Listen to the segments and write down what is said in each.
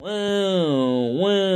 Wow, wow,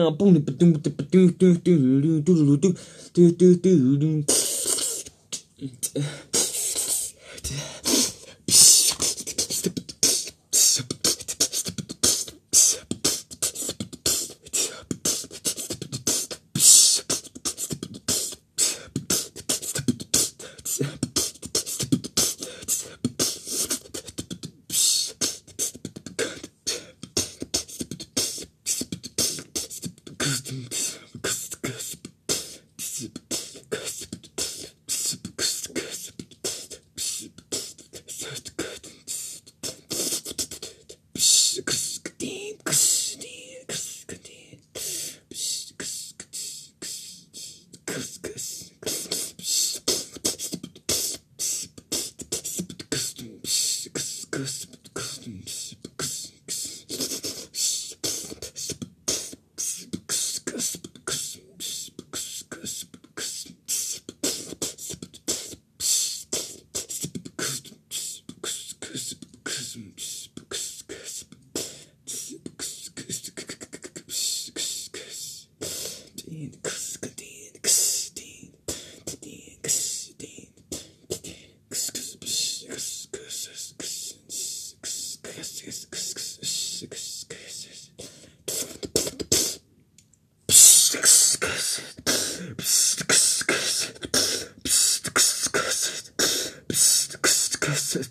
Because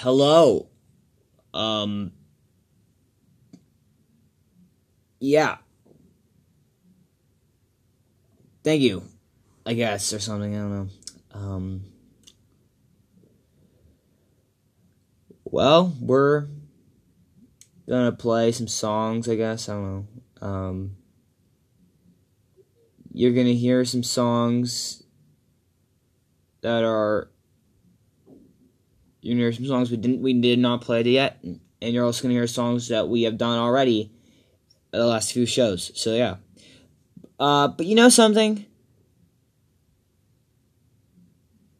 Hello. Um. Yeah. Thank you. I guess, or something. I don't know. Um. Well, we're gonna play some songs, I guess. I don't know. Um. You're gonna hear some songs that are you're gonna hear some songs we didn't we did not play yet, and you're also gonna hear songs that we have done already the last few shows. So yeah. Uh, but you know something?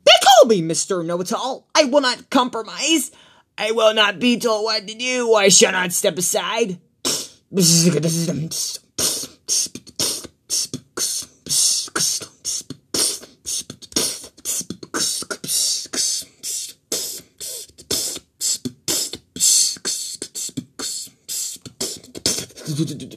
They call me Mr. Know-It-All. I will not compromise. I will not be told what to do. I shall not step aside. do, do, do,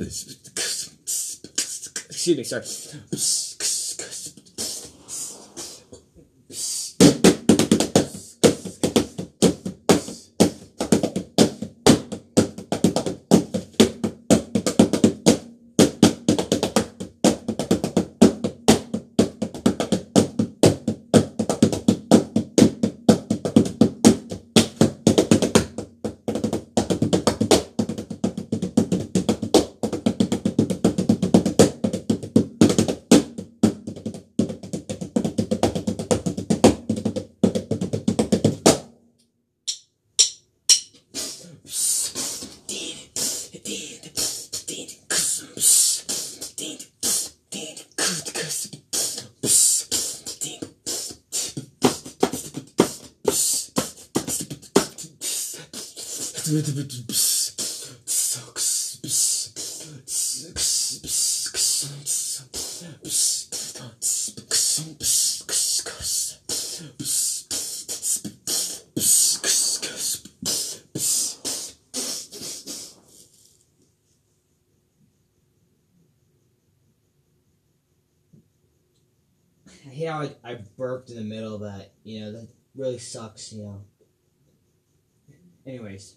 Excuse me, sorry. I hate how I, I burped in the middle of that. You know, that really sucks, you know. Anyways.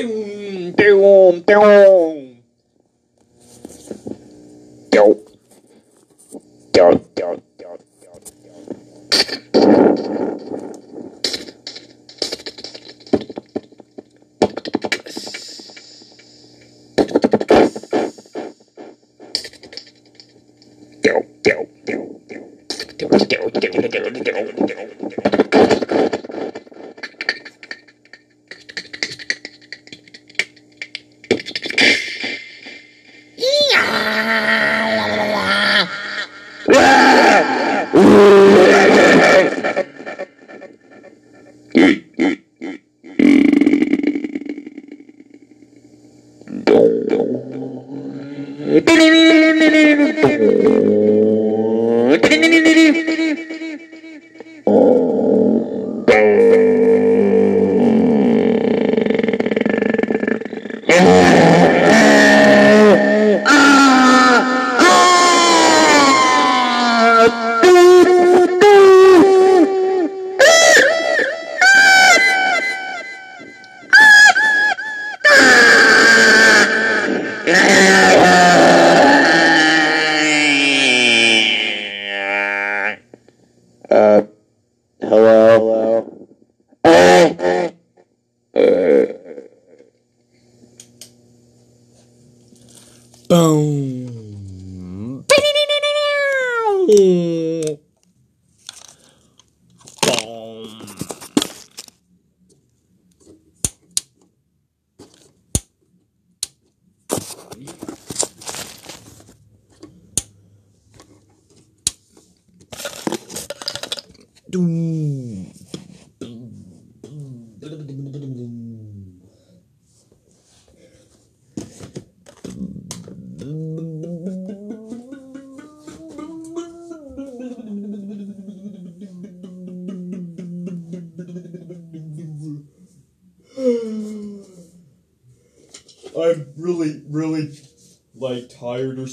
Doom, doom, doom.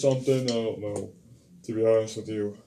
something. I don't know. To be honest with you.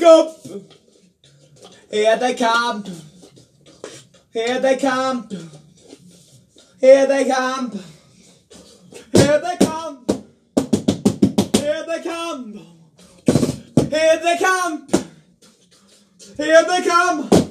Here they come! Here they come! Here they come! Here they come! Here they come! Here they come! Here they come!